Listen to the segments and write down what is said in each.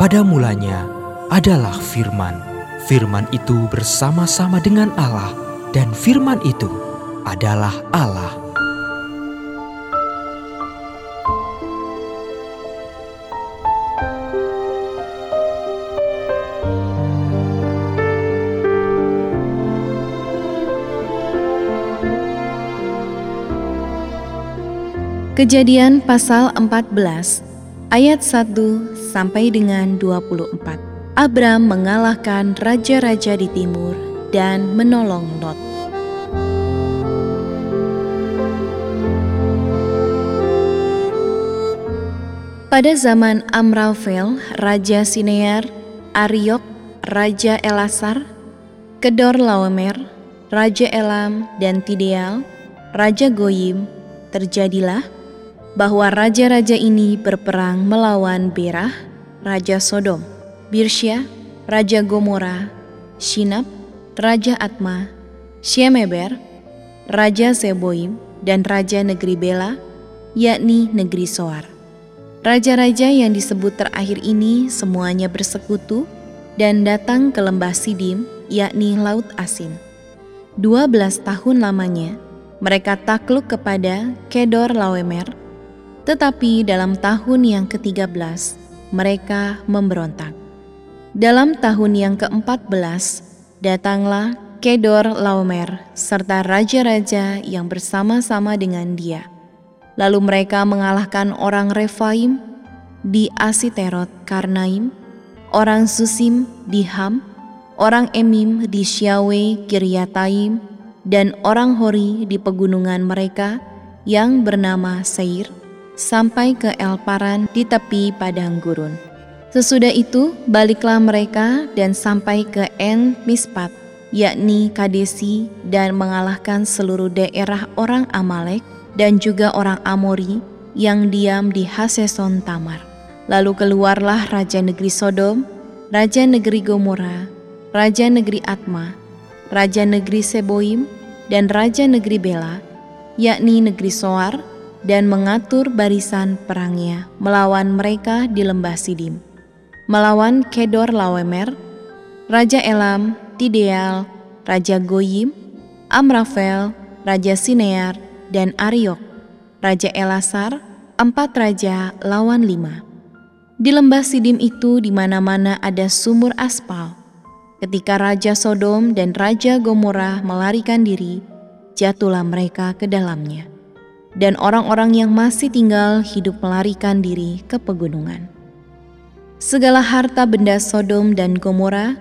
Pada mulanya adalah firman. Firman itu bersama-sama dengan Allah dan firman itu adalah Allah. Kejadian pasal 14 ayat 1 sampai dengan 24. Abram mengalahkan raja-raja di timur dan menolong Lot. Pada zaman Amrafel, Raja Sinear, Ariok, Raja Elasar, Kedor Laomer, Raja Elam, dan Tideal, Raja Goyim, terjadilah bahwa raja-raja ini berperang melawan Berah, Raja Sodom, Birsya, Raja Gomora, Shinab, Raja Atma, Shemeber, Raja Seboim, dan Raja Negeri Bela, yakni Negeri Soar. Raja-raja yang disebut terakhir ini semuanya bersekutu dan datang ke lembah Sidim, yakni Laut Asin. 12 tahun lamanya, mereka takluk kepada Kedor Lawemer, tetapi dalam tahun yang ke-13 mereka memberontak. Dalam tahun yang ke-14 datanglah Kedor Laomer serta raja-raja yang bersama-sama dengan dia. Lalu mereka mengalahkan orang Refaim di Asiterot Karnaim, orang Susim di Ham, orang Emim di Syawe Kiryataim, dan orang Hori di pegunungan mereka yang bernama Seir, sampai ke Elparan di tepi padang gurun. Sesudah itu, baliklah mereka dan sampai ke En Mispat, yakni Kadesi, dan mengalahkan seluruh daerah orang Amalek dan juga orang Amori yang diam di Haseson Tamar. Lalu keluarlah Raja Negeri Sodom, Raja Negeri Gomora, Raja Negeri Atma, Raja Negeri Seboim, dan Raja Negeri Bela, yakni Negeri Soar, dan mengatur barisan perangnya melawan mereka di lembah Sidim. Melawan Kedor Lawemer, Raja Elam, Tideal, Raja Goyim, Amrafel, Raja Sinear, dan Ariok, Raja Elasar, empat raja lawan lima. Di lembah Sidim itu di mana-mana ada sumur aspal. Ketika Raja Sodom dan Raja Gomorrah melarikan diri, jatuhlah mereka ke dalamnya dan orang-orang yang masih tinggal hidup melarikan diri ke pegunungan. Segala harta benda Sodom dan Gomora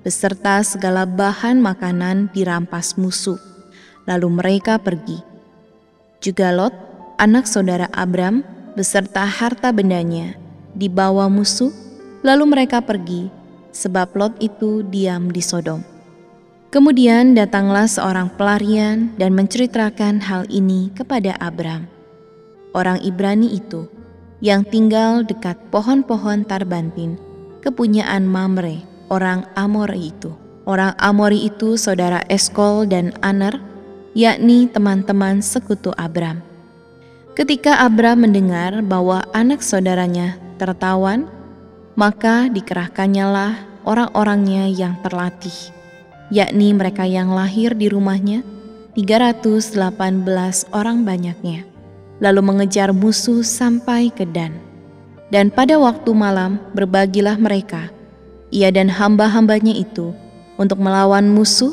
beserta segala bahan makanan dirampas musuh, lalu mereka pergi. Juga Lot, anak saudara Abram, beserta harta bendanya dibawa musuh, lalu mereka pergi, sebab Lot itu diam di Sodom. Kemudian datanglah seorang pelarian dan menceritakan hal ini kepada Abram. Orang Ibrani itu yang tinggal dekat pohon-pohon tarbantin, kepunyaan Mamre, orang Amori itu. Orang Amori itu saudara Eskol dan Aner, yakni teman-teman sekutu Abram. Ketika Abram mendengar bahwa anak saudaranya tertawan, maka dikerahkannya lah orang-orangnya yang terlatih yakni mereka yang lahir di rumahnya, 318 orang banyaknya, lalu mengejar musuh sampai ke Dan. Dan pada waktu malam berbagilah mereka, ia dan hamba-hambanya itu, untuk melawan musuh,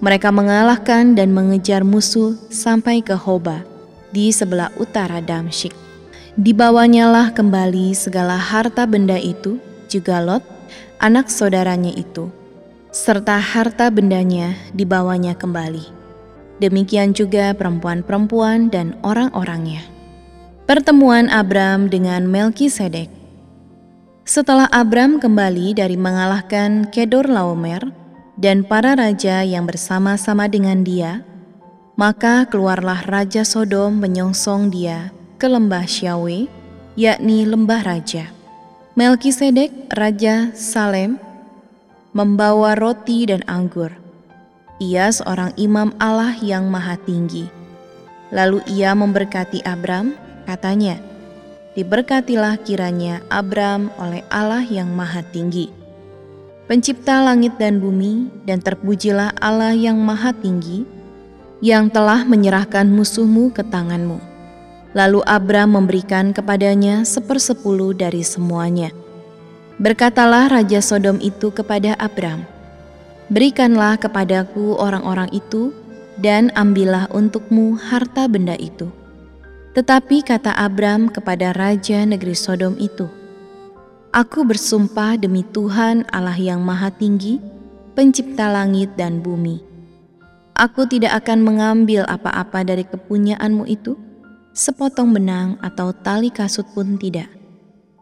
mereka mengalahkan dan mengejar musuh sampai ke Hoba, di sebelah utara Damsyik. Dibawanyalah kembali segala harta benda itu, juga Lot, anak saudaranya itu, serta harta bendanya dibawanya kembali. Demikian juga perempuan-perempuan dan orang-orangnya. Pertemuan Abram dengan Melkisedek. Setelah Abram kembali dari mengalahkan Kedor Laomer dan para raja yang bersama-sama dengan dia, maka keluarlah Raja Sodom menyongsong dia ke lembah Syawe, yakni lembah raja. Melkisedek, Raja Salem, membawa roti dan anggur. Ia seorang imam Allah yang maha tinggi. Lalu ia memberkati Abram, katanya, diberkatilah kiranya Abram oleh Allah yang Maha Tinggi, Pencipta langit dan bumi, dan terpujilah Allah yang Maha Tinggi, yang telah menyerahkan musuhmu ke tanganmu. Lalu Abram memberikan kepadanya sepersepuluh dari semuanya. Berkatalah Raja Sodom itu kepada Abram, Berikanlah kepadaku orang-orang itu, dan ambillah untukmu harta benda itu.' Tetapi kata Abram kepada raja negeri Sodom itu, Aku bersumpah demi Tuhan Allah yang maha tinggi, pencipta langit dan bumi. Aku tidak akan mengambil apa-apa dari kepunyaanmu itu, sepotong benang atau tali kasut pun tidak,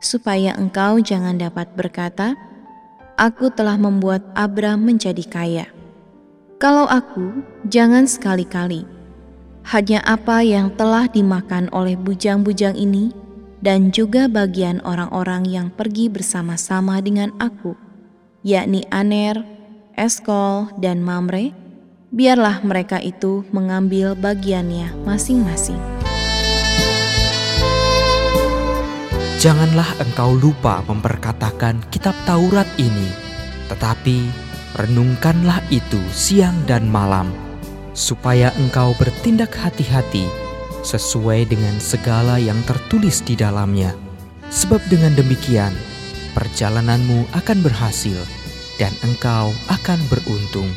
supaya engkau jangan dapat berkata, Aku telah membuat Abram menjadi kaya. Kalau aku, jangan sekali-kali hanya apa yang telah dimakan oleh bujang-bujang ini dan juga bagian orang-orang yang pergi bersama-sama dengan aku, yakni Aner, Eskol, dan Mamre, biarlah mereka itu mengambil bagiannya masing-masing. Janganlah engkau lupa memperkatakan kitab Taurat ini, tetapi renungkanlah itu siang dan malam, supaya engkau bertindak hati-hati sesuai dengan segala yang tertulis di dalamnya. Sebab dengan demikian, perjalananmu akan berhasil dan engkau akan beruntung.